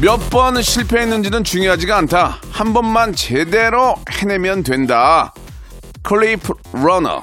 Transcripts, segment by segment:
몇 번 실패했는지는 중요하지가 않다. 한 번만 제대로 해내면 된다. 클리프 러너.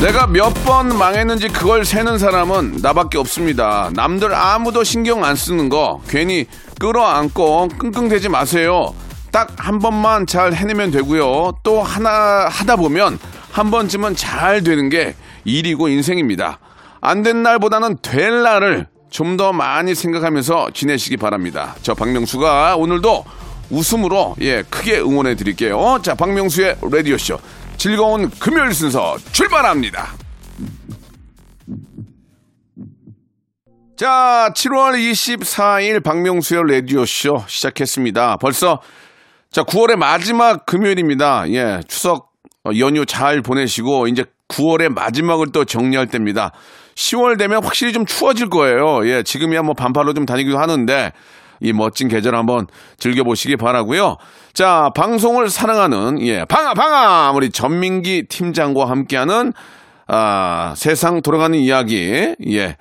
내가 몇 번 망했는지 그걸 세는 사람은 나밖에 없습니다. 남들 아무도 신경 안 쓰는 거 괜히 끌어안고 끙끙대지 마세요. 딱 한 번만 잘 해내면 되고요. 또 하나 하다 보면 한 번쯤은 잘 되는 게 일이고 인생입니다. 안 된 날보다는 될 날을 좀 더 많이 생각하면서 지내시기 바랍니다. 저 박명수가 오늘도 웃음으로 예 크게 응원해 드릴게요. 자 박명수의 라디오 쇼 즐거운 금요일 순서 출발합니다. 자 7월 24일 박명수의 라디오 쇼 시작했습니다. 벌써 자 9월의 마지막 금요일입니다. 예 추석 연휴 잘 보내시고 이제 9월의 마지막을 또 정리할 때입니다. 10월 되면 확실히 좀 추워질 거예요. 예, 지금이야 뭐 반팔로 좀 다니기도 하는데 이 멋진 계절 한번 즐겨보시기 바라고요. 자, 방송을 사랑하는 예, 방아 방아 우리 전민기 팀장과 함께하는 아, 세상 돌아가는 이야기, 예,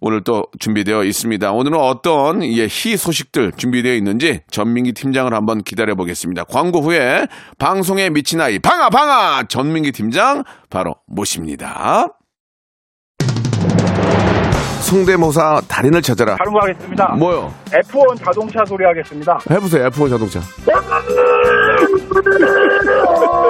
오늘 또 준비되어 있습니다. 오늘은 어떤, 예, 희 소식들 준비되어 있는지 전민기 팀장을 한번 기다려 보겠습니다. 광고 후에 방송에 미친 아이, 방아, 방아! 전민기 팀장 바로 모십니다. 성대모사 달인을 찾아라. 다른 거 하겠습니다. 뭐요? F1 자동차 소리 하겠습니다. 해보세요, F1 자동차.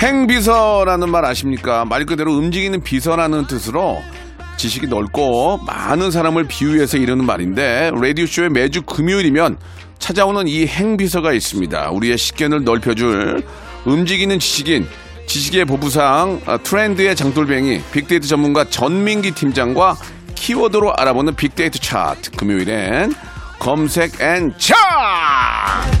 행비서라는 말 아십니까? 말 그대로 움직이는 비서라는 뜻으로 지식이 넓고 많은 사람을 비유해서 이르는 말인데 라디오쇼의 매주 금요일이면 찾아오는 이 행비서가 있습니다. 우리의 식견을 넓혀줄 움직이는 지식인 지식의 보부상 아, 트렌드의 장돌뱅이 빅데이터 전문가 전민기 팀장과 키워드로 알아보는 빅데이터 차트 금요일엔 검색 and 차트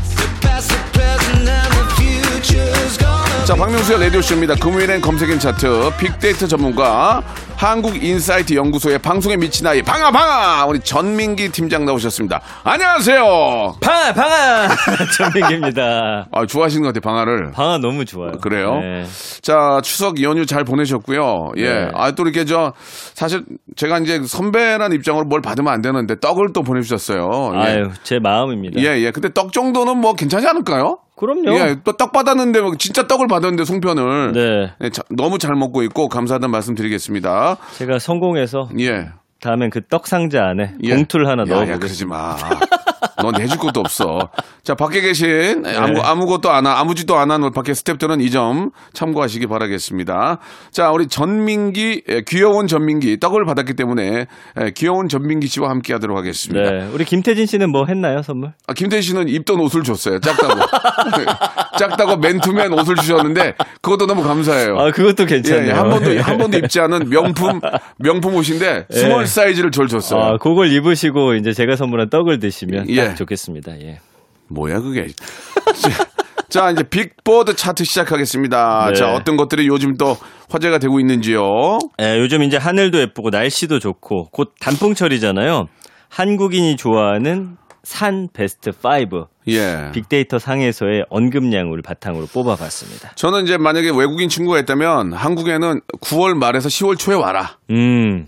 자, 박명수의 라디오쇼입니다. 금요일엔 검색인 차트, 빅데이터 전문가, 한국인사이트 연구소의 방송에 미친 아이, 방아, 방아! 우리 전민기 팀장 나오셨습니다. 안녕하세요! 방아 방아 전민기입니다. 아, 좋아하시는 것 같아요, 방아를. 방아 너무 좋아요. 그래요? 네. 자, 추석 연휴 잘 보내셨고요. 예. 네. 아, 또 이렇게 저, 사실 제가 이제 선배라는 입장으로 뭘 받으면 안 되는데 떡을 또 보내주셨어요. 예. 아유 제 마음입니다. 예, 예. 근데 떡 정도는 뭐 괜찮지 않을까요? 그럼요. 예, 또떡 받았는데 뭐 진짜 떡을 받았는데 송편을 네. 예, 자- 너무 잘 먹고 있고 감사하다는 말씀드리겠습니다. 제가 성공해서 예. 다음엔 그 떡 상자 안에 예. 봉투를 하나 야, 야, 넣어보겠습니다. 그러지 마. 넌 해줄 것도 없어. 자, 밖에 계신 아무, 아무것도 안, 하, 아무 짓도 안 하는 밖에 스탭들은 이 점 참고하시기 바라겠습니다. 자, 우리 전민기, 예, 귀여운 전민기, 떡을 받았기 때문에 예, 귀여운 전민기 씨와 함께 하도록 하겠습니다. 네. 우리 김태진 씨는 뭐 했나요, 선물? 아, 김태희 씨는 입던 옷을 줬어요. 작다고. 작다고 맨투맨 옷을 주셨는데 그것도 너무 감사해요. 아, 그것도 예, 괜찮네요. 예, 한 번도 한 번도 입지 않은 명품 명품 옷인데 small 사이즈를 절 줬어요. 아, 그걸 입으시고 이제 제가 선물한 떡을 드시면 예. 딱 좋겠습니다. 예. 뭐야 그게? 자, 자, 이제 빅보드 차트 시작하겠습니다. 네. 자 어떤 것들이 요즘 또 화제가 되고 있는지요? 예, 요즘 이제 하늘도 예쁘고 날씨도 좋고 곧 단풍철이잖아요. 한국인이 좋아하는 산 베스트 5 예. 빅데이터 상에서의 언급량을 바탕으로 뽑아봤습니다. 저는 이제 만약에 외국인 친구가 있다면 한국에는 9월 말에서 10월 초에 와라. 음,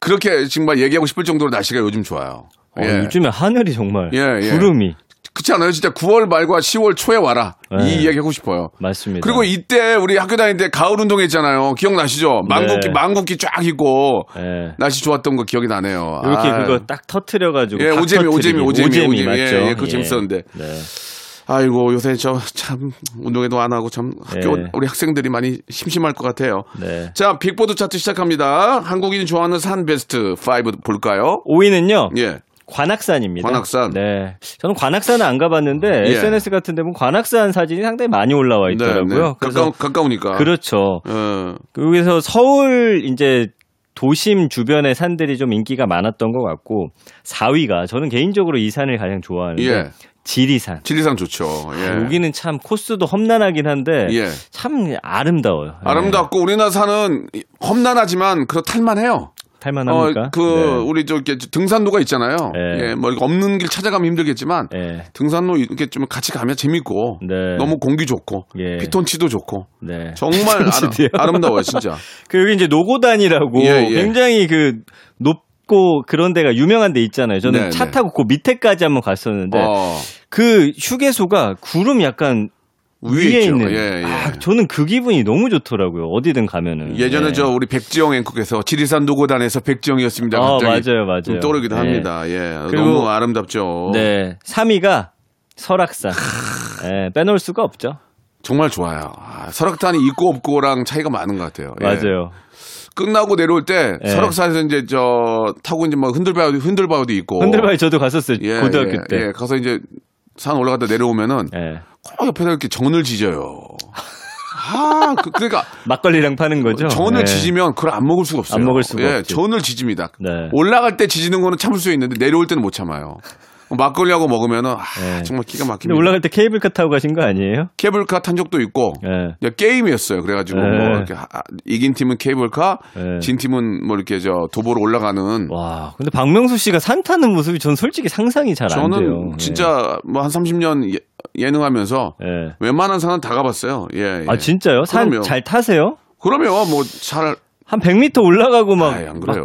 그렇게 정말 얘기하고 싶을 정도로 날씨가 요즘 좋아요. 어, 요즘에 하늘이 정말 예, 예. 구름이 그렇지 않아요? 진짜 9월 말과 10월 초에 와라. 네. 이 이야기 하고 싶어요. 맞습니다. 그리고 이때 우리 학교 다닐 때 가을 운동회 했잖아요. 기억나시죠? 만국기, 네. 만국기 쫙 있고 예. 날씨 좋았던 거 기억이 나네요. 이렇게 아, 그거 딱 터트려가지고 예, 각 오재미, 오재미, 터트리기. 오재미, 오재미. 맞죠? 예, 예, 그거 재밌었는데. 네. 아이고, 요새 저 참 운동회도 안 하고 참 학교 네. 우리 학생들이 많이 심심할 것 같아요. 네. 자, 빅보드 차트 시작합니다. 한국인이 좋아하는 산 베스트 5 볼까요? 5위는요. 예. 관악산입니다. 관악산. 네. 저는 관악산은 안 가봤는데 예. SNS 같은 데 보면 관악산 사진이 상당히 많이 올라와 있더라고요. 그래서 가까우, 가까우 니까. 그렇죠. 어, 여기서 서울 이제 도심 주변의 산들이 좀 인기가 많았던 것 같고 4위가 저는 개인적으로 이 산을 가장 좋아하는데 예. 지리산. 지리산 좋죠. 예. 아, 여기는 참 코스도 험난하긴 한데 예. 참 아름다워요. 예. 아름답고 우리나라 산은 험난하지만 그래도 탈만해요. 탈만합니까? 어, 그 네. 우리 저 이렇게 등산로가 있잖아요. 네. 예, 뭐 없는 길 찾아가면 힘들겠지만 네. 등산로 이렇게 좀 같이 가면 재밌고 네. 너무 공기 좋고 예. 피톤치도 좋고 네. 정말? 아름, 아름다워요 진짜. 그 여기 이제 노고단이라고 예, 예. 굉장히 그 높 고 그런 데가 유명한 데 있잖아요. 저는 네, 차 네. 타고 그 밑에까지 한번 갔었는데 어, 그 휴게소가 구름 약간 위에 위에. 있는. 예, 예. 아, 저는 그 기분이 너무 좋더라고요. 어디든 가면은. 예전에 네. 저 우리 백지영 앵커께서 지리산 노고단에서 백지영이었습니다. 아, 맞아요, 맞아요. 좀 떠오르기도 네. 합니다. 예, 너무 아름답죠. 네. 3위가 설악산. 예, 빼놓을 수가 없죠. 정말 좋아요. 아, 설악산이 있고 없고랑 차이가 많은 것 같아요. 예. 맞아요. 끝나고 내려올 때 예. 설악산에서 이제 저 타고 이제 뭐 흔들바위도 흔들바위도 있고 흔들바위 저도 갔었어요. 예, 고등학교 예, 때. 예, 가서 이제 산 올라갔다 내려오면은 예. 꼭 옆에서 이렇게 전을 지져요. 아, 그, 그러니까 막걸리랑 파는 거죠? 전을 예. 지지면 그걸 안 먹을 수가 없어요. 안 먹을 수가 예, 없지. 전을 지집니다. 네. 올라갈 때 지지는 거는 참을 수 있는데 내려올 때는 못 참아요. 막걸리하고 먹으면 은 아, 네. 정말 기가 막힙니다. 올라갈 때 케이블카 타고 가신 거 아니에요? 케이블카 탄 적도 있고 예. 이제 게임이었어요. 그래가지고 네. 뭐 이렇게 하- 이긴 팀은 케이블카, 네. 진 팀은 뭐 이렇게 저 도보로 올라가는. 와, 근데 박명수 씨가 산 타는 모습이 전 솔직히 상상이 잘 안 돼요. 저는 진짜 뭐 한 30년 예, 능하면서 예. 예. 웬만한 산은 다 가봤어요. 예. 예. 아, 진짜요? 산. 잘 타세요? 그러면 뭐 잘 한 100m 올라가고 막.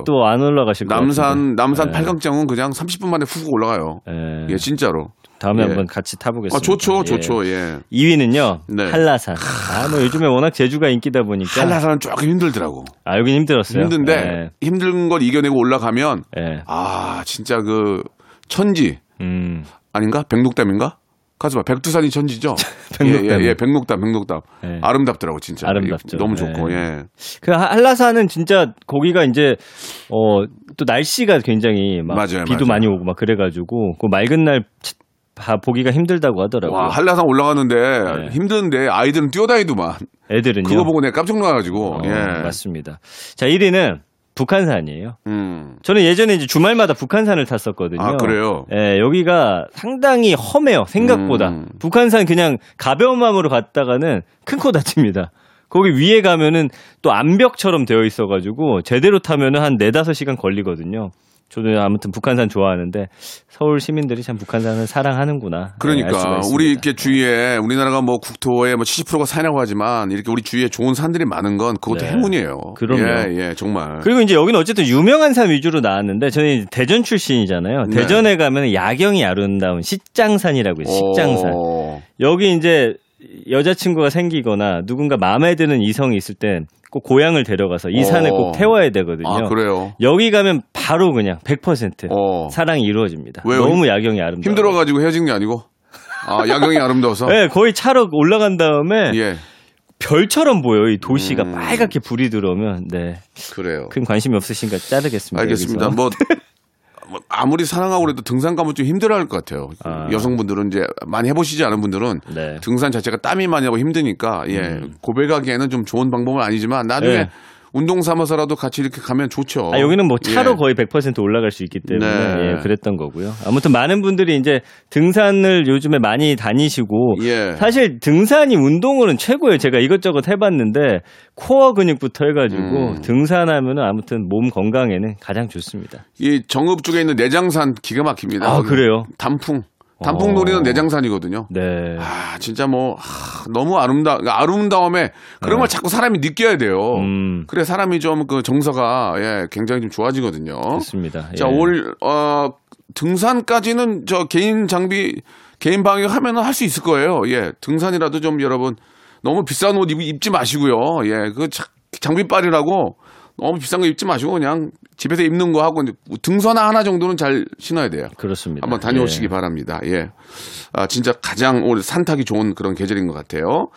또 안 올라가실 것 남산 남산 네. 팔강장은 그냥 30분 만에 훅 올라가요. 같은데. 예. 예, 진짜로. 다음에 예. 한번 같이 타보겠습니다. 아, 좋죠, 예. 좋죠. 예. 2위는요. 네. 한라산. 아, 뭐 요즘에 워낙 제주가 인기다 보니까 한라산은 조금 힘들더라고. 아, 여긴 힘들었어요. 힘든데 예. 힘든 걸 이겨내고 올라가면 예. 아 진짜 그 천지 음. 아닌가 백록담인가? 가서 봐 백두산이 천지죠. 백록담. 예, 예, 예, 백록담, 백록담. 예. 아름답더라고 진짜. 아름답죠. 너무 좋고 예. 예. 그 하- 한라산은 진짜 거기가 이제 어 또 날씨가 굉장히 막 맞아요, 비도 맞아요. 많이 오고 막 그래가지고 그 맑은 날 보기가 힘들다고 하더라고요. 와 한라산 올라가는데 네. 힘든데 아이들은 뛰어다니더만. 애들은요. 그거 보고 내가 깜짝 놀라가지고. 어, 예. 맞습니다. 자 1위는 북한산이에요. 음. 저는 예전에 이제 주말마다 북한산을 탔었거든요. 아, 그래요? 예, 여기가 상당히 험해요. 생각보다. 음. 북한산 그냥 가벼운 마음으로 갔다가는 큰 코 다칩니다. 거기 위에 가면은 또 암벽처럼 되어 있어가지고 제대로 타면은 한 4, 5시간 걸리거든요. 저는 아무튼 북한산 좋아하는데 서울 시민들이 참 북한산을 사랑하는구나. 네, 그러니까 있습니다. 우리 이렇게 주위에 우리나라가 뭐 국토의 뭐 70%가 산이라고 하지만 이렇게 우리 주위에 좋은 산들이 많은 건 그것도 네. 행운이에요. 그럼요. 예, 예, 정말. 그리고 이제 여기는 어쨌든 유명한 산 위주로 나왔는데 저는 대전 출신이잖아요. 네. 대전에 가면 야경이 아름다운 식장산이라고 있어요. 식장산. 어, 여기 이제 여자친구가 생기거나 누군가 마음에 드는 이성이 있을 땐 꼭 고향을 데려가서 이 산을 어. 꼭 태워야 되거든요. 아, 그래요. 여기 가면 바로 그냥 100% 어. 사랑이 이루어집니다. 왜요? 너무 야경이 아름다워. 힘들어가지고 헤어진 게 아니고. 아, 야경이 아름다워서. 네, 거의 차로 올라간 다음에 예, 별처럼 보여요. 이 도시가 음. 빨갛게 불이 들어오면 네. 그래요. 큰 관심이 없으신가 자르겠습니다. 알겠습니다. 여기서. 뭐, 뭐 아무리 사랑하고 그래도 등산 가면 좀 힘들어할 것 같아요. 아. 여성분들은 이제 많이 해보시지 않은 분들은 네. 등산 자체가 땀이 많이 나고 힘드니까 예 고백하기에는 좀 좋은 방법은 아니지만 나중에 음. 네. 운동 삼아서라도 같이 이렇게 가면 좋죠. 아, 여기는 뭐 차로 예. 거의 100% 올라갈 수 있기 때문에 네. 예, 그랬던 거고요. 아무튼 많은 분들이 이제 등산을 요즘에 많이 다니시고 예. 사실 등산이 운동으로는 최고예요. 제가 이것저것 해봤는데 코어 근육부터 해가지고 음. 등산하면은 아무튼 몸 건강에는 가장 좋습니다. 이 정읍 쪽에 있는 내장산 기가 막힙니다. 아, 그래요? 단풍. 단풍 어. 놀이는 내장산이거든요. 네. 아, 진짜 뭐, 하, 너무 아름다, 아름다움에 그런 걸 자꾸 사람이 느껴야 돼요. 네. 음. 그래, 사람이 좀 그 정서가, 예, 굉장히 좀 좋아지거든요. 자, 예. 올, 어, 등산까지는 저 개인 장비, 개인 방역 하면은 할 수 있을 거예요. 예, 등산이라도 좀 여러분, 너무 비싼 옷 입, 입지 마시고요. 예, 그 자- 장비빨이라고 너무 비싼 거 입지 마시고 그냥 집에서 입는 거 하고 등산 하나 정도는 잘 신어야 돼요. 그렇습니다. 한번 다녀오시기 예. 바랍니다. 예. 아, 진짜 가장 올 산타기 좋은 그런 계절인 것 같아요.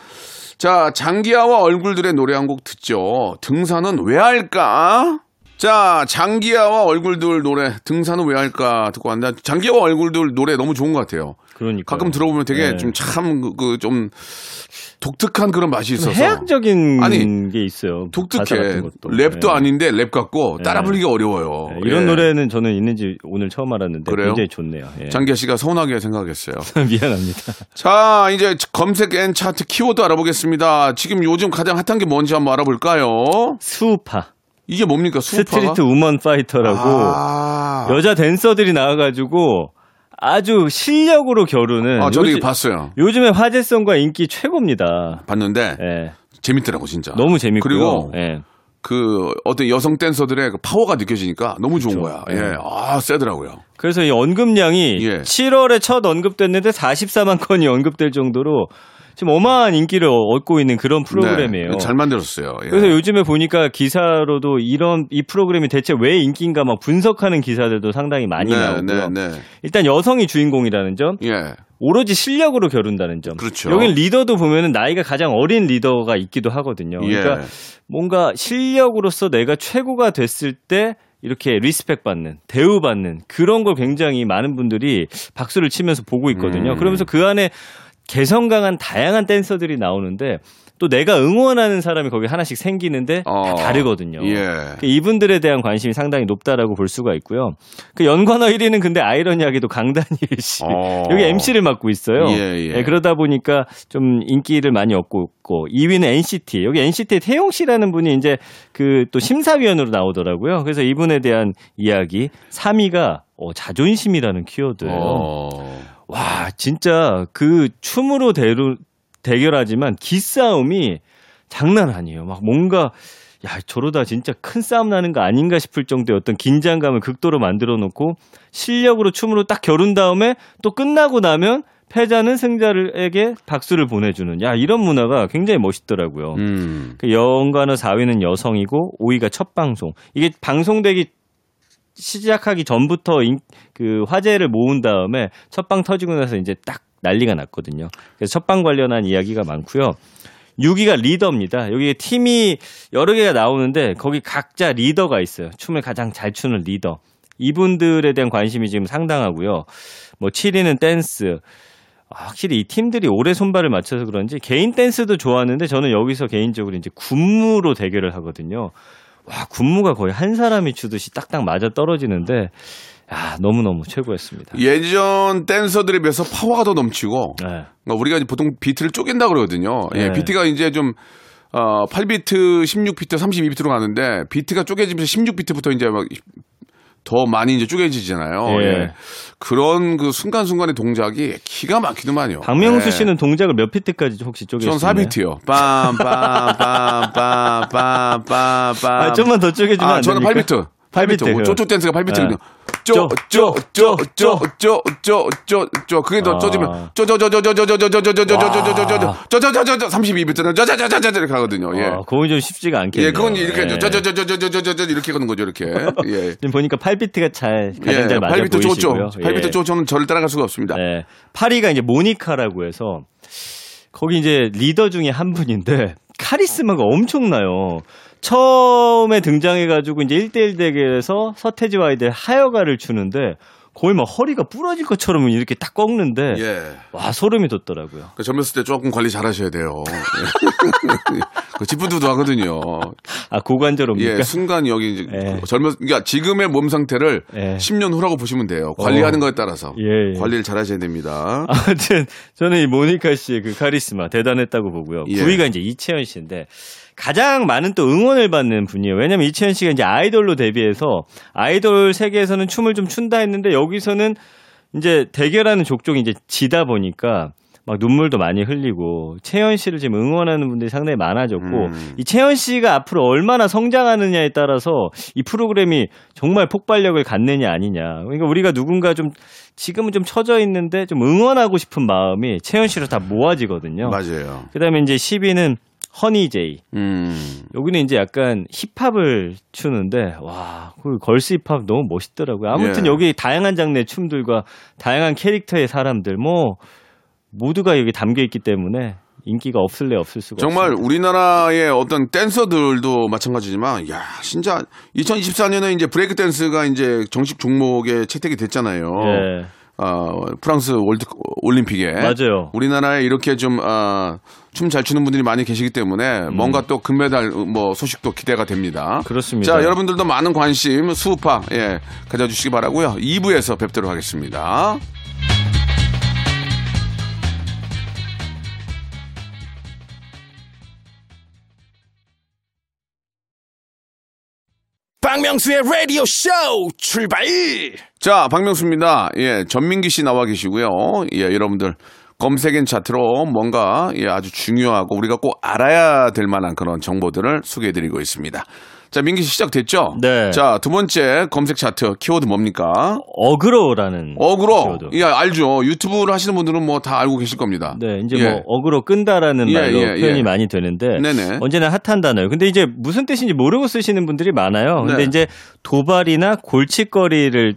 자, 장기하와 얼굴들의 노래 한 곡 듣죠. 등산은 왜 할까? 자, 장기하와 얼굴들 노래, 등산은 왜 할까? 듣고 왔는데, 장기하와 얼굴들 노래 너무 좋은 것 같아요. 그러니까 가끔 들어보면 되게 네. 좀 참, 그, 좀, 독특한 그런 맛이 있어서. 해학적인 아니, 게 있어요. 독특해. 랩도 예. 아닌데 랩 같고 따라 네. 부르기 어려워요. 네, 이런 예. 노래는 저는 있는지 오늘 처음 알았는데 그래요? 굉장히 좋네요. 예. 장기하 씨가 서운하게 생각했어요. 미안합니다. 자, 이제 검색 and 차트 키워드 알아보겠습니다. 지금 요즘 가장 핫한 게 뭔지 한번 알아볼까요? 스우파. 이게 뭡니까? 스우파가? 스트리트 우먼 파이터라고 아, 여자 댄서들이 나와가지고 아주 실력으로 겨루는 아, 저도 이거 봤어요. 요즘에 화제성과 인기 최고입니다. 봤는데 예. 재밌더라고 진짜. 너무 재밌고요. 그리고 예. 그 어떤 여성 댄서들의 그 파워가 느껴지니까 너무 좋은 그렇죠. 거야. 예, 예. 아 세더라고요. 그래서 이 언급량이 예. 7월에 첫 언급됐는데 44만 건이 언급될 정도로 지금 어마어마한 인기를 얻고 있는 그런 프로그램이에요. 네, 잘 만들었어요. 예. 그래서 요즘에 보니까 기사로도 이런 이 프로그램이 대체 왜 인기인가 막 분석하는 기사들도 상당히 많이 네, 나오고요. 네, 네. 일단 여성이 주인공이라는 점, 예. 오로지 실력으로 겨룬다는 점. 그렇죠. 여긴 리더도 보면은 나이가 가장 어린 리더가 있기도 하거든요. 예. 그러니까 뭔가 실력으로서 내가 최고가 됐을 때 이렇게 respect 받는, 대우받는 그런 걸 굉장히 많은 분들이 박수를 치면서 보고 있거든요. 음. 그러면서 그 안에 개성 강한 다양한 댄서들이 나오는데 또 내가 응원하는 사람이 거기 하나씩 생기는데 어, 다 다르거든요. 예. 그 이분들에 대한 관심이 상당히 높다라고 볼 수가 있고요. 그 연관어 1위는 근데 아이러니하게도 강다니엘 씨. 어. 여기 MC를 맡고 있어요. 예, 예. 그러다 보니까 좀 인기를 많이 얻고 있고 2위는 NCT. 여기 NCT의 태용 씨라는 분이 이제 그 또 심사위원으로 나오더라고요. 그래서 이분에 대한 이야기. 3위가 어, 자존심이라는 키워드예요. 어. 와, 진짜 그 춤으로 대루, 대결하지만 기싸움이 장난 아니에요. 막 뭔가 야, 저러다 진짜 큰 싸움 나는 거 아닌가 싶을 정도의 어떤 긴장감을 극도로 만들어 놓고 실력으로 춤으로 딱 겨룬 다음에 또 끝나고 나면 패자는 승자에게 박수를 보내주는 야 이런 문화가 굉장히 멋있더라고요. 음. 그 연관어 4위는 여성이고 5위가 첫 방송. 이게 방송되기 시작하기 전부터 인- 그 화제를 모은 다음에 첫방 터지고 나서 이제 딱 난리가 났거든요. 그래서 첫방 관련한 이야기가 많고요. 6위가 리더입니다. 여기 팀이 여러 개가 나오는데 거기 각자 리더가 있어요. 춤을 가장 잘 추는 리더. 이분들에 대한 관심이 지금 상당하고요. 뭐 7위는 댄스. 아, 확실히 이 팀들이 오래 손발을 맞춰서 그런지 개인 댄스도 좋아하는데 저는 여기서 개인적으로 이제 군무로 대결을 하거든요. 와, 군무가 거의 한 사람이 추듯이 딱딱 맞아 떨어지는데 야, 너무너무 최고였습니다. 예전 댄서들에 비해서 파워가 더 넘치고 네. 그러니까 우리가 보통 비트를 쪼갠다 그러거든요. 예, 네. 비트가 이제 좀 어, 8비트, 16비트, 32비트로 가는데 비트가 쪼개지면서 16비트부터 이제 막 더 많이 이제 쪼개지잖아요. 예. 예. 그런 그 순간순간의 동작이 기가 막히더만요. 박명수 예. 씨는 동작을 몇 비트까지 혹시 쪼개셨나요? 전 4비트요. 빰빰빰빰빰빰빰. 아, 좀만 더 쪼개주면 아, 안 저는 됩니까? 8비트. 8 비트. 8비트. 쪼쪼 댄스가 8비트거든요. 쪼쪼쪼쪼쪼쪼쪼쪼 그게 더 쪼지면 쪼쪼쪼쪼쪼쪼쪼쪼쪼쪼쪼쪼쪼쪼쪼쪼쪼쪼쪼 32비트는 쪼쪼쪼쪼쪼 이렇게 하거든요. 예. 아, 그건 좀 쉽지가 않겠네요. 예, 그건 이렇게 예. 쪼쪼쪼쪼쪼쪼쪼 이렇게 가는 거죠, 이렇게. 예. 지금 보니까 8비트가 잘 가장 예, 잘 맞아 8비트 쪼쪼. 보이시고요. 8비트 예. 쪼쪼는 저를 따라갈 수가 없습니다. 네. 파리가 이제 모니카라고 해서 거기 이제 리더 중에 한 분인데 카리스마가 엄청나요. 처음에 등장해가지고 이제 1대1 대결에서 서태지와 아이들 하여가를 추는데 거의 막 허리가 부러질 것처럼 이렇게 딱 꺾는데 예. 와 소름이 돋더라고요. 그 젊었을 때 조금 관리 잘 하셔야 돼요. 그 지푸드도 하거든요. 아 고관절입니까? 예, 순간 여기 이제 예. 젊었, 그러니까 지금의 몸 상태를 예. 10년 후라고 보시면 돼요. 관리하는 어. 거에 따라서. 예, 예. 관리를 잘 하셔야 됩니다. 아무튼 저는 이 모니카 씨의 그 카리스마 대단했다고 보고요. 예. 9위가 이제 이채연 씨인데 가장 많은 또 응원을 받는 분이에요. 왜냐면 이채연 씨가 이제 아이돌로 데뷔해서 아이돌 세계에서는 춤을 좀 춘다 했는데 여기서는 이제 대결하는 족족이 이제 지다 보니까 막 눈물도 많이 흘리고 채연 씨를 지금 응원하는 분들이 상당히 많아졌고 음. 이 채연 씨가 앞으로 얼마나 성장하느냐에 따라서 이 프로그램이 정말 폭발력을 갖느냐 아니냐. 그러니까 우리가 누군가 좀 지금은 좀 처져 있는데 좀 응원하고 싶은 마음이 채연 씨로 다 모아지거든요. 맞아요. 그다음에 이제 10위는 허니제이. 음. 여기는 이제 약간 힙합을 추는데 와, 그 걸스 힙합 너무 멋있더라고요. 아무튼 예. 여기 다양한 장르의 춤들과 다양한 캐릭터의 사람들 뭐 모두가 여기 담겨 있기 때문에 인기가 없을래 없을 수가 정말 없습니다. 우리나라의 어떤 댄서들도 마찬가지지만, 야, 진짜 2024년에 이제 브레이크 댄스가 이제 정식 종목에 채택이 됐잖아요. 예. 아, 프랑스 월드 올림픽에 맞아요. 우리나라에 이렇게 좀 아, 춤잘 추는 분들이 많이 계시기 때문에 뭔가 또 금메달 뭐 소식도 기대가 됩니다. 음. 그렇습니다. 자, 여러분들도 많은 관심 수우파 예, 가져주시기 바라고요. 2부에서 뵙도록 하겠습니다. 박명수의 라디오 쇼 출발 자, 박명수입니다. 예, 전민기 씨 나와 계시고요. 예, 여러분들 검색 and 차트로 뭔가 예, 아주 중요하고 우리가 꼭 알아야 될 만한 그런 정보들을 소개해드리고 있습니다. 자, 민기 씨 시작됐죠? 네. 자, 두 번째 검색 차트 키워드 뭡니까? 어그로라는 어그로. 키워드. 예, 알죠. 유튜브를 하시는 분들은 뭐 다 알고 계실 겁니다. 네, 이제 예. 뭐 어그로 끈다라는 예, 말로 예, 표현이 예. 많이 되는데 네네. 언제나 핫한 단어예요. 근데 이제 무슨 뜻인지 모르고 쓰시는 분들이 많아요. 근데 네. 이제 도발이나 골칫거리를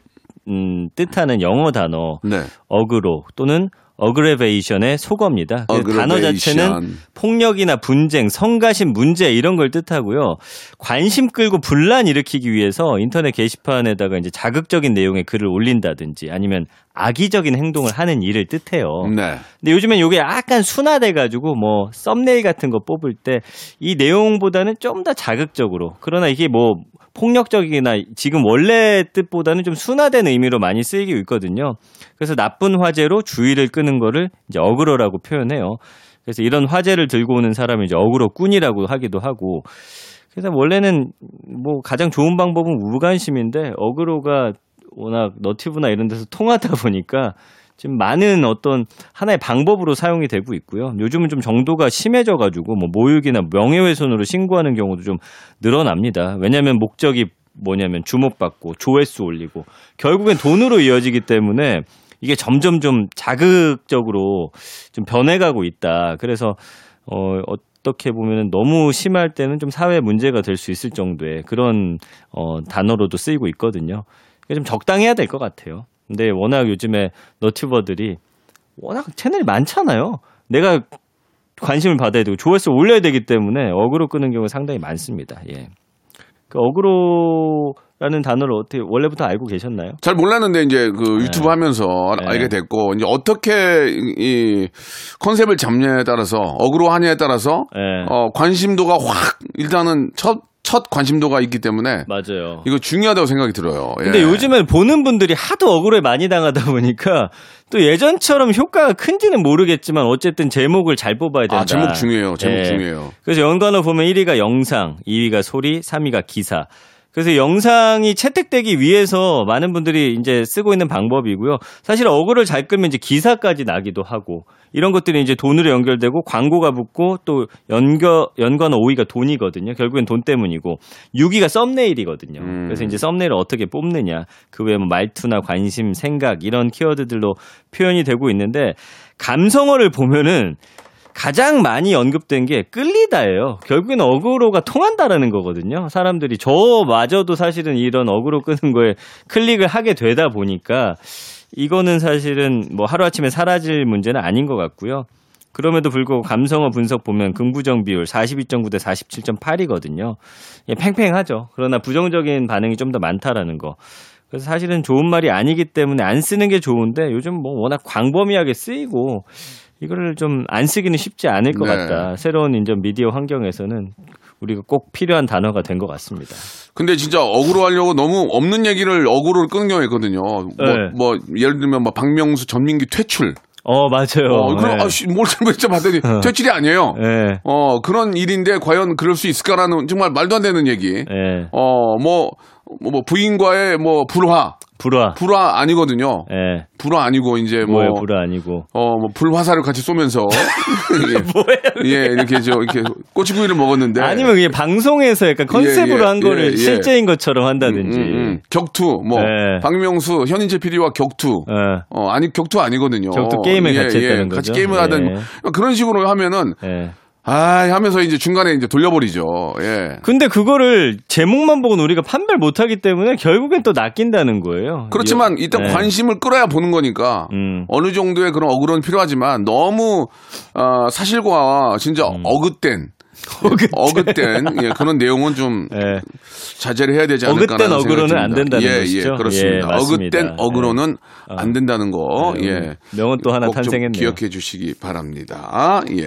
음, 뜻하는 영어 단어 네. 어그로 또는 aggravation의 속어입니다. 그 단어. 자체는 폭력이나 분쟁, 성가신 문제 이런 걸 뜻하고요. 관심 끌고 분란 일으키기 위해서 인터넷 게시판에다가 이제 자극적인 내용의 글을 올린다든지 아니면 악의적인 행동을 하는 일을 뜻해요. 네. 근데 요즘엔 이게 약간 순화돼가지고 뭐 썸네일 같은 거 뽑을 때 이 내용보다는 좀 더 자극적으로 그러나 이게 뭐 폭력적이나 지금 원래 뜻보다는 좀 순화된 의미로 많이 쓰이고 있거든요. 그래서 나쁜 화제로 주의를 끄는 거를 이제 어그로라고 표현해요. 그래서 이런 화제를 들고 오는 사람을 이제 어그로꾼이라고 하기도 하고 그래서 원래는 뭐 가장 좋은 방법은 무관심인데 어그로가 워낙 너튜브나 이런 데서 통하다 보니까 지금 많은 어떤 하나의 방법으로 사용이 되고 있고요. 요즘은 좀 정도가 심해져 가지고 뭐 모욕이나 명예훼손으로 신고하는 경우도 좀 늘어납니다. 왜냐하면 목적이 뭐냐면 주목받고 조회수 올리고 결국엔 돈으로 이어지기 때문에 이게 점점 좀 자극적으로 좀 변해가고 있다. 그래서 어 어떻게 보면은 너무 심할 때는 좀 사회 문제가 될 수 있을 정도의 그런 어 단어로도 쓰이고 있거든요. 좀 적당해야 될 것 같아요. 근데 워낙 요즘에 너튜버들이 워낙 채널이 많잖아요. 내가 관심을 받아야 되고 조회수 올려야 되기 때문에 어그로 끄는 경우가 상당히 많습니다. 예. 그 어그로라는 단어를 어떻게 원래부터 알고 계셨나요? 잘 몰랐는데 이제 그 유튜브 하면서 네. 알게 됐고 이제 어떻게 이- 이 컨셉을 잡냐에 따라서 어그로 하냐에 따라서 예. 어 관심도가 확 일단은 첫 첫 관심도가 있기 때문에 맞아요. 이거 중요하다고 생각이 들어요. 예. 근데 요즘엔 보는 분들이 하도 억울에 많이 당하다 보니까 또 예전처럼 효과가 큰지는 모르겠지만 어쨌든 제목을 잘 뽑아야 된다. 아 제목 중요해요. 제목 예. 중요해요. 그래서 연관어 보면 1위가 영상, 2위가 소리, 3위가 기사. 그래서 영상이 채택되기 위해서 많은 분들이 이제 쓰고 있는 방법이고요. 사실 어그를 잘 끌면 이제 기사까지 나기도 하고 이런 것들이 이제 돈으로 연결되고 광고가 붙고 또 연결 연관 오이가 돈이거든요. 결국엔 돈 때문이고 6위가 썸네일이거든요. 음. 그래서 이제 썸네일을 어떻게 뽑느냐 그 외에 뭐 말투나 관심, 생각 이런 키워드들로 표현이 되고 있는데 감성어를 보면은 가장 많이 언급된 게 끌리다예요. 결국엔 어그로가 통한다라는 거거든요. 사람들이 저마저도 사실은 이런 어그로 끄는 거에 클릭을 하게 되다 보니까 이거는 사실은 뭐 하루아침에 사라질 문제는 아닌 것 같고요. 그럼에도 불구하고 감성어 분석 보면 긍부정 비율 42.9 대 47.8이거든요. 예, 팽팽하죠. 그러나 부정적인 반응이 좀 더 많다라는 거. 그래서 사실은 좋은 말이 아니기 때문에 안 쓰는 게 좋은데 요즘 뭐 워낙 광범위하게 쓰이고 이거를 좀 안 쓰기는 쉽지 않을 것 네. 같다. 새로운 인전 미디어 환경에서는 우리가 꼭 필요한 단어가 된 것 같습니다. 근데 진짜 어그로 하려고 너무 없는 얘기를 어그로를 끄는 경우가 있거든요. 뭐, 네. 뭐 예를 들면 뭐 박명수, 전민기 퇴출. 어 맞아요. 어, 그럼 네. 아씨 뭘 잘못했죠 봤더니 퇴출이 아니에요. 네. 어 그런 일인데 과연 그럴 수 있을까라는 정말 말도 안 되는 얘기. 네. 어뭐 뭐, 뭐 부인과의 뭐 불화 불화. 불화 아니거든요. 예. 불화 아니고 이제 뭐 뭐예요, 불화 아니고. 어, 뭐, 불화살을 같이 쏘면서. 예, 예, 이렇게, 저, 이렇게, 꼬치구이를 먹었는데. 아니면 그게 방송에서 약간 컨셉으로 예, 예, 한 거를 예, 예. 실제인 것처럼 한다든지. 음, 음. 격투, 뭐, 네. 박명수, 현인재 PD와 격투. 예. 어, 아니, 격투 아니거든요. 격투 게임을 같이 했다는 같이 거죠. 게임을 하든, 예. 그런 식으로 하면은, 예. 아, 하면서 이제 중간에 이제 돌려버리죠. 예. 근데 그거를 제목만 보고는 우리가 판별 못 하기 때문에 결국엔 또 낚인다는 거예요. 그렇지만 이- 일단 예. 관심을 끌어야 보는 거니까 음. 어느 정도의 그런 어그로는 필요하지만 너무 어, 사실과 진짜 음. 어긋된 어긋된 예, 그런 내용은 좀 예. 자제를 해야 되지 않을까 어긋된 어그로는 안 된다는 예, 것이죠? 예, 그렇습니다. 예. 어긋된 어그로는 예. 안 된다는 거. 예, 예. 명언 또 하나 탄생했네요. 기억해 주시기 바랍니다. 예.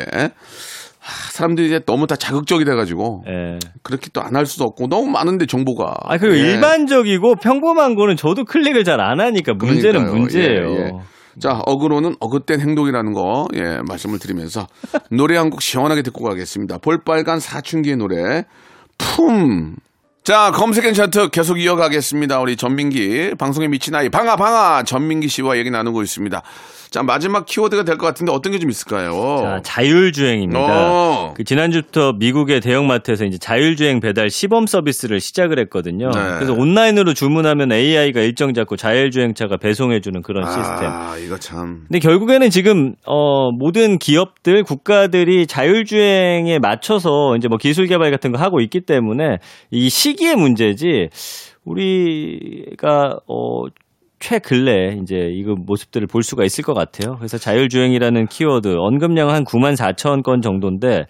하, 사람들이 이제 너무 다 자극적이 돼가지고 예. 그렇게 또 안 할 수도 없고 너무 많은데 정보가. 아, 그리고 예. 일반적이고 평범한 거는 저도 클릭을 잘 안 하니까 문제는 그러니까요. 문제예요. 예, 예. 자, 어그로는 어긋된 행동이라는 거, 예, 말씀을 드리면서 노래 한 곡 시원하게 듣고 가겠습니다. 볼빨간 사춘기의 노래, 품. 자, 검색엔 차트 계속 이어가겠습니다. 우리 전민기, 방송에 미친 아이, 방아, 방아, 전민기 씨와 얘기 나누고 있습니다. 자, 마지막 키워드가 될 것 같은데 어떤 게 좀 있을까요? 자, 자율주행입니다. 어. 그 지난주부터 미국의 대형마트에서 이제 자율주행 배달 시범 서비스를 시작을 했거든요. 네. 그래서 온라인으로 주문하면 AI가 일정 잡고 자율주행차가 배송해주는 그런 시스템. 아, 이거 참. 근데 결국에는 지금 어 모든 기업들 국가들이 자율주행에 맞춰서 이제 뭐 기술 개발 같은 거 하고 있기 때문에 이 시 기의 문제지 우리가 어 최근래 이제 이거 모습들을 볼 수가 있을 것 같아요. 그래서 자율주행이라는 키워드 언급량 한 9만 4천 건 정도인데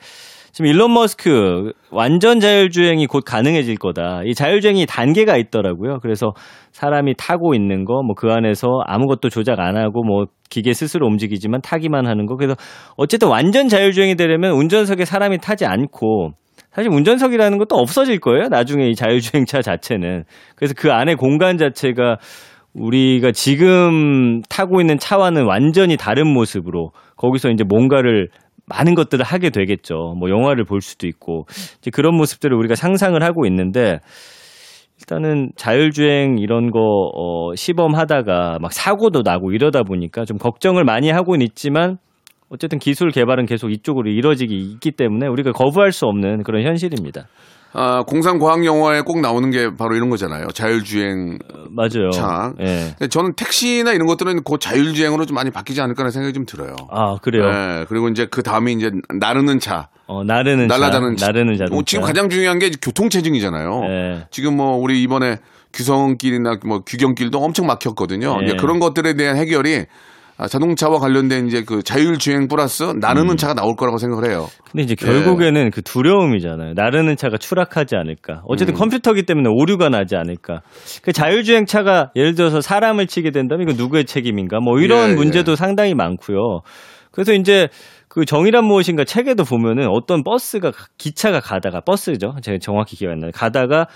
지금 일론 머스크 완전 자율주행이 곧 가능해질 거다. 이 자율주행이 단계가 있더라고요. 그래서 사람이 타고 있는 거, 뭐 그 안에서 아무것도 조작 안 하고 뭐 기계 스스로 움직이지만 타기만 하는 거. 그래서 어쨌든 완전 자율주행이 되려면 운전석에 사람이 타지 않고 사실 운전석이라는 것도 없어질 거예요. 나중에 이 자율주행차 자체는. 그래서 그 안에 공간 자체가 우리가 지금 타고 있는 차와는 완전히 다른 모습으로 거기서 이제 뭔가를 많은 것들을 하게 되겠죠. 뭐 영화를 볼 수도 있고 이제 그런 모습들을 우리가 상상을 하고 있는데 일단은 자율주행 이런 거 어, 시범하다가 막 사고도 나고 이러다 보니까 좀 걱정을 많이 하고는 있지만 어쨌든 기술 개발은 계속 이쪽으로 이뤄지기 있기 때문에 우리가 거부할 수 없는 그런 현실입니다. 아, 공상 과학 영화에 꼭 나오는 게 바로 이런 거잖아요. 자율주행 맞아요. 차. 예. 저는 택시나 이런 것들은 곧 자율주행으로 좀 많이 바뀌지 않을까라는 생각이 좀 들어요. 아 그래요. 네, 그리고 이제 그 다음에 이제 나르는 차, 어, 나르는 날아다는 차, 나르는 자동차. 어, 지금 가장 중요한 게 교통 체증이잖아요. 예. 지금 뭐 우리 이번에 규성길이나 뭐 규경길도 엄청 막혔거든요. 예. 그런 것들에 대한 해결이 아, 자동차와 관련된 이제 그 자율주행 플러스 나르는 음. 차가 나올 거라고 생각을 해요. 근데 이제 예. 결국에는 그 두려움이잖아요. 나르는 차가 추락하지 않을까. 어쨌든 음. 컴퓨터기 때문에 오류가 나지 않을까. 그 자율주행 차가 예를 들어서 사람을 치게 된다면 이거 누구의 책임인가? 뭐 이런 예, 예. 문제도 상당히 많고요. 그래서 이제 그 정의란 무엇인가 책에도 보면은 어떤 버스가 기차가 가다가 버스죠. 제가 정확히 기억 안 나요. 가다가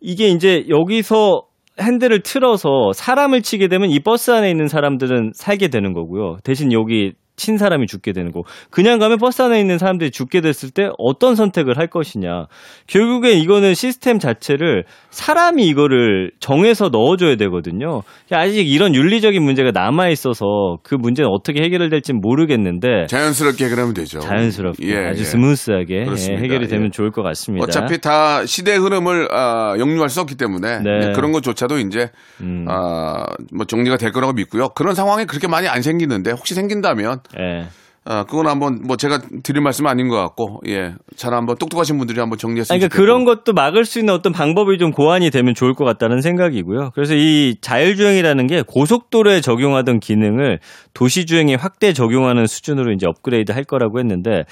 이게 이제 여기서 핸들을 틀어서 사람을 치게 되면 이 버스 안에 있는 사람들은 살게 되는 거고요. 대신 여기 친 사람이 죽게 되는 거. 그냥 가면 버스 안에 있는 사람들이 죽게 됐을 때 어떤 선택을 할 것이냐. 결국에 이거는 시스템 자체를 사람이 이거를 정해서 넣어줘야 되거든요. 아직 이런 윤리적인 문제가 남아 있어서 그 문제는 어떻게 해결될지는 모르겠는데 자연스럽게 그러면 되죠. 자연스럽게 예, 아주 예. 스무스하게 예, 그렇습니다. 해결이 되면 예. 좋을 것 같습니다. 어차피 다 시대 흐름을 아, 역류할 수 없기 때문에 네. 그런 것조차도 이제 음. 아, 뭐 정리가 될 거라고 믿고요. 그런 상황이 그렇게 많이 안 생기는데 혹시 생긴다면 예. 아, 그건 한번 뭐 제가 드릴 말씀 은 아닌 것 같고 예. 잘 한번 똑똑하신 분들이 한번 정리했으면 그러니까 좋겠고. 그런 것도 막을 수 있는 어떤 방법이 좀 고안이 되면 좋을 것 같다는 생각이고요. 그래서 이 자율주행이라는 게 고속도로에 적용하던 기능을 도시주행에 확대 적용하는 수준으로 이제 업그레이드 할 거라고 했는데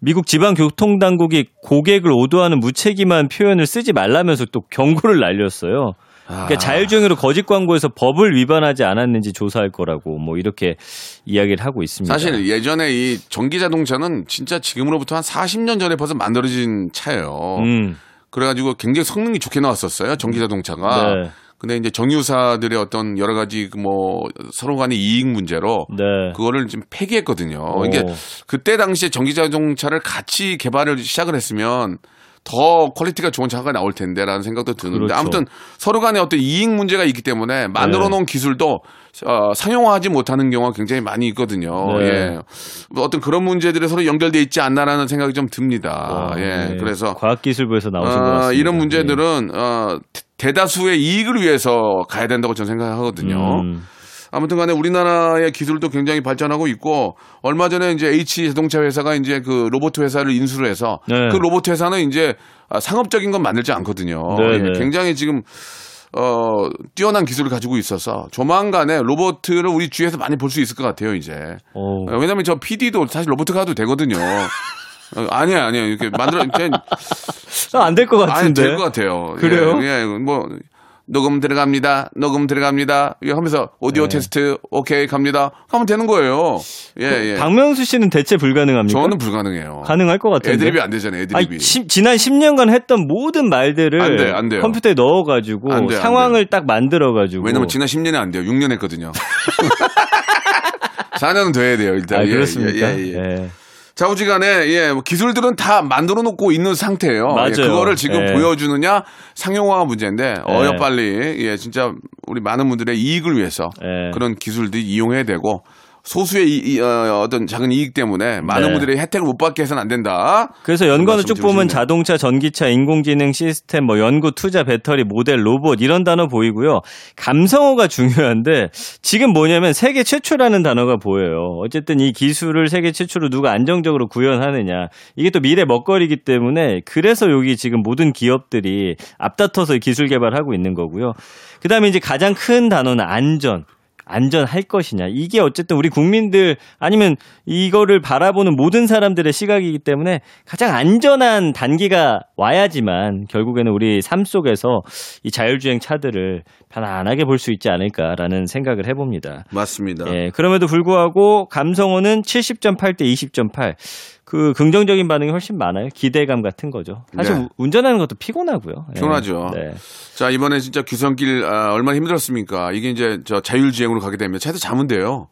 미국 지방교통당국이 고객을 오도하는 무책임한 표현을 쓰지 말라면서 또 경고를 날렸어요. 그러니까 자율주행으로 거짓 광고에서 법을 위반하지 않았는지 조사할 거라고 뭐 이렇게 이야기를 하고 있습니다. 사실 예전에 이 전기 자동차는 진짜 지금으로부터 한 40년 전에 벌써 만들어진 차예요. 음, 그래가지고 굉장히 성능이 좋게 나왔었어요. 전기 자동차가. 네. 근데 이제 정유사들의 어떤 여러 가지 그뭐 서로 간의 이익 문제로 네. 그거를 좀 폐기했거든요. 오. 이게 그때 당시에 전기 자동차를 같이 개발을 시작을 했으면 더 quality가 좋은 차가 나올 텐데라는 생각도 드는데 그렇죠. 아무튼 서로 간에 어떤 이익 문제가 있기 때문에 만들어 네. 놓은 기술도 어, 상용화하지 못하는 경우가 굉장히 많이 있거든요. 네. 예. 뭐 어떤 그런 문제들이 서로 연결돼 있지 않나라는 생각이 좀 듭니다. 와, 예. 네. 그래서 과학기술부에서 나오신 것 어, 같습니다. 이런 문제들은 어, 대- 대다수의 이익을 위해서 가야 된다고 저는 생각하거든요. 음. 아무튼 간에 우리나라의 기술도 굉장히 발전하고 있고 얼마 전에 이제 H 자동차 회사가 이제 그 로봇 회사를 인수를 해서 네. 그 로봇 회사는 이제 아, 상업적인 건 만들지 않거든요. 네, 예, 네. 굉장히 지금 어 뛰어난 기술을 가지고 있어서 조만간에 로봇을 우리 주위에서 많이 볼 수 있을 것 같아요 이제. 오. 어, 왜냐면 저 PD도 사실 로봇 가도 되거든요. 어, 아니야 아니야 이렇게 만들어 안될 것 같은데. 될것 같아요. 그래요? 예, 예, 뭐 녹음 들어갑니다. 녹음 들어갑니다. 이거 하면서 오디오 네. 테스트 오케이 갑니다. 하면 되는 거예요. 예, 예. 박명수 씨는 대체 불가능합니까? 저는 불가능해요. 가능할 것 같은데. 애드립이 안 되잖아요. 애드립이. 아니, 시- 지난 10년간 했던 모든 말들을 안 돼요, 안 돼요. 컴퓨터에 넣어 가지고 돼요, 안 상황을 딱 만들어 가지고. 왜냐면 지난 10년에 안 돼요. 6년 했거든요. 4년은 돼야 돼요, 일단. 아, 예, 그렇습니까? 예, 예, 예. 예. 자우지간에 예, 뭐 기술들은 다 만들어 놓고 있는 상태예요. 맞아요. 예, 그거를 지금 예. 보여주느냐 상용화가 문제인데 어여 빨리 예, 진짜 우리 많은 분들의 이익을 위해서 예. 그런 기술들이 이용해야 되고 소수의 이, 이, 어, 떤 작은 이익 때문에 많은 네. 분들이 혜택을 못 받게 해서는 안 된다. 그래서 연관을 쭉 보면. 자동차, 전기차, 인공지능 시스템, 뭐 연구, 투자, 배터리, 모델, 로봇 이런 단어 보이고요. 감성어가 중요한데 지금 뭐냐면 세계 최초라는 단어가 보여요. 어쨌든 이 기술을 세계 최초로 누가 안정적으로 구현하느냐 이게 또 미래 먹거리이기 때문에 그래서 여기 지금 모든 기업들이 앞다퉈서 기술 개발하고 있는 거고요. 그다음에 이제 가장 큰 단어는 안전. 안전할 것이냐. 이게 어쨌든 우리 국민들 아니면 이거를 바라보는 모든 사람들의 시각이기 때문에 가장 안전한 단계가 와야지만 결국에는 우리 삶 속에서 이 자율주행 차들을 편안하게 볼 수 있지 않을까라는 생각을 해봅니다. 맞습니다. 예, 그럼에도 불구하고 감성어는 70.8 대 20.8. 그 긍정적인 반응이 훨씬 많아요. 기대감 같은 거죠. 사실 네. 우- 운전하는 것도 피곤하고요. 예. 피곤하죠. 네. 자 이번에 진짜 규선길 아, 얼마나 힘들었습니까? 이게 이제 저 자율주행으로 가게 되면 차도 자면 돼요.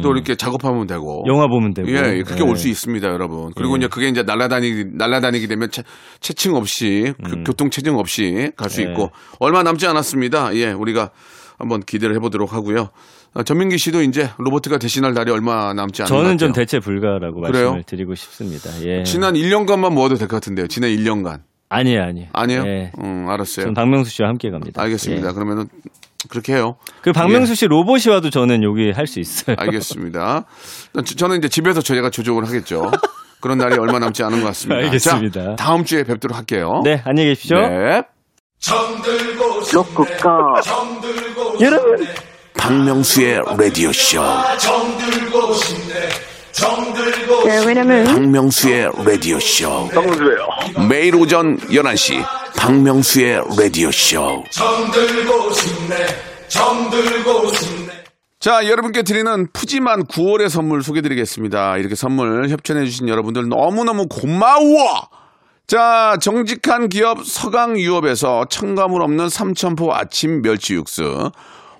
또 이렇게 작업하면 되고. 음. 영화 보면 되고. 예, 예, 그렇게 예. 올수 있습니다, 여러분. 그리고 예. 이제 그게 이제 날아다니기, 날아다니기 되면 체, 체증 없이, 그 교통 체증 없이 갈수 음. 예. 있고, 얼마 남지 않았습니다. 예, 우리가 한번 기대를 해보도록 하고요. 아, 전민기 씨도 이제 로버트가 대신할 날이 얼마 남지 것 저는. 좀 대체 불가라고 그래요? 말씀을 드리고 싶습니다. 예. 지난 1년간만 모아도 될 것 같은데요. 지난 1년간. 아니에요, 아니에요. 아니에요? 예. 음, 알았어요. 저는 박명수 씨와 함께 갑니다. 알겠습니다. 예. 그러면은 그렇게 해요. 그 박명수 씨 로봇이 와도 저는 여기 할 수 있어요. 알겠습니다. 저- 저는 이제 집에서 저희가 조종을 하겠죠. 그런 날이 얼마 남지 않은 것 같습니다. 알겠습니다. 자, 다음 주에 뵙도록 할게요. 네, 안녕히 계십시오. 네. 로쿠꺼. 여러분, 박명수의 라디오 쇼. 네, 왜냐면 박명수의 라디오 쇼. 박명수예요. 매일 오전 11시 박명수의 라디오 쇼. 자, 여러분께 드리는 푸짐한 9월의 선물 소개드리겠습니다. 이렇게 선물 협찬해주신 여러분들 너무너무 고마워! 자, 정직한 기업 서강유업에서 첨가물 없는 삼천포 아침 멸치 육수.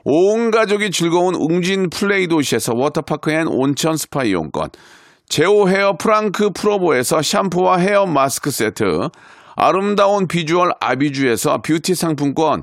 온 가족이 즐거운 웅진 플레이 도시에서 워터파크 and 온천 스파 이용권, 제오 헤어 프랑크 프로보에서 샴푸와 헤어 마스크 세트, 아름다운 비주얼 아비주에서 뷰티 상품권,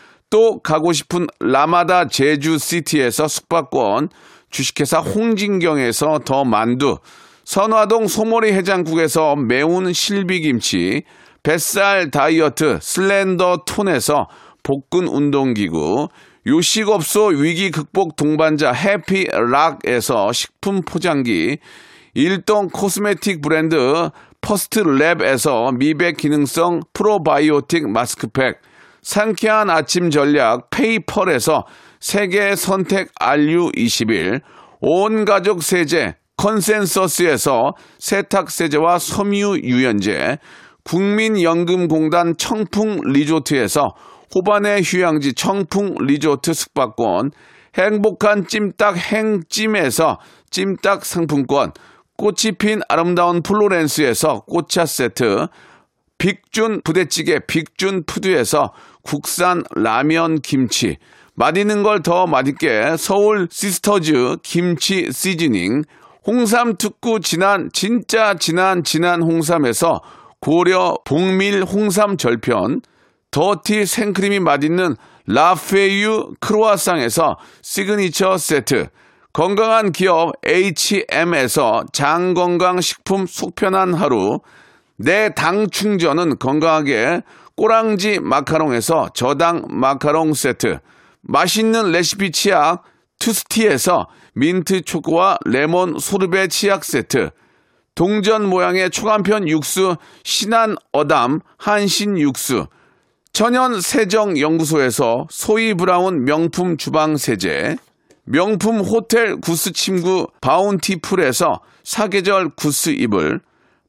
또 가고 싶은 라마다 제주시티에서 숙박권, 주식회사 홍진경에서 더 만두, 선화동 소머리 해장국에서 매운 실비김치, 뱃살 다이어트 슬렌더 톤에서 복근 운동기구, 요식업소 위기 극복 동반자 해피락에서 식품 포장기, 일동 코스메틱 브랜드 퍼스트랩에서 미백 기능성 프로바이오틱 마스크팩, 상쾌한 아침 전략 페이펄에서 세계 선택 RU21, 온 가족 세제 컨센서스에서 세탁 세제와 섬유 유연제, 국민연금공단 청풍 리조트에서 호반의 휴양지 청풍 리조트 숙박권, 행복한 찜닭 행찜에서 찜닭 상품권, 꽃이 핀 아름다운 플로렌스에서 꽃차 세트, 빅준 부대찌개 빅준 푸드에서 국산 라면 김치, 맛있는 걸 더 맛있게 서울 시스터즈 김치 시즈닝, 홍삼 특구 진한 진짜 진한 진한 홍삼에서 고려 봉밀 홍삼 절편, 더티 생크림이 맛있는 라페유 크로아상에서 시그니처 세트, 건강한 기업 H&M에서 장건강 식품 속편한 하루, 내 당 충전은 건강하게 꼬랑지 마카롱에서 저당 마카롱 세트, 맛있는 레시피 치약 투스티에서 민트 초코와 레몬 소르베 치약 세트, 동전 모양의 초간편 육수 신한 어담 한신 육수, 천연 세정 연구소에서 소이 브라운 명품 주방 세제, 명품 호텔 구스 침구 바운티풀에서 사계절 구스 이불,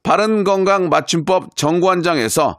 바른 건강 맞춤법 정관장에서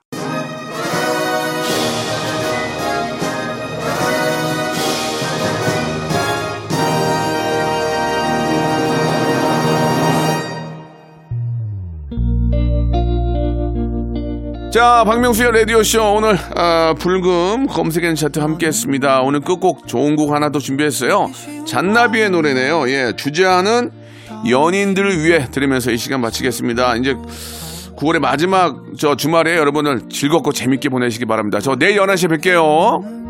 자, 박명수의 라디오쇼 오늘 아, 불금 검색엔 차트 함께 했습니다. 오늘 끝곡 좋은 곡 하나 더 준비했어요. 잔나비의 노래네요. 예, 주제하는 연인들을 위해 들으면서 이 시간 마치겠습니다. 이제 9월의 마지막 저 주말에 여러분을 즐겁고 재밌게 보내시기 바랍니다. 저 내일 11시에 뵐게요.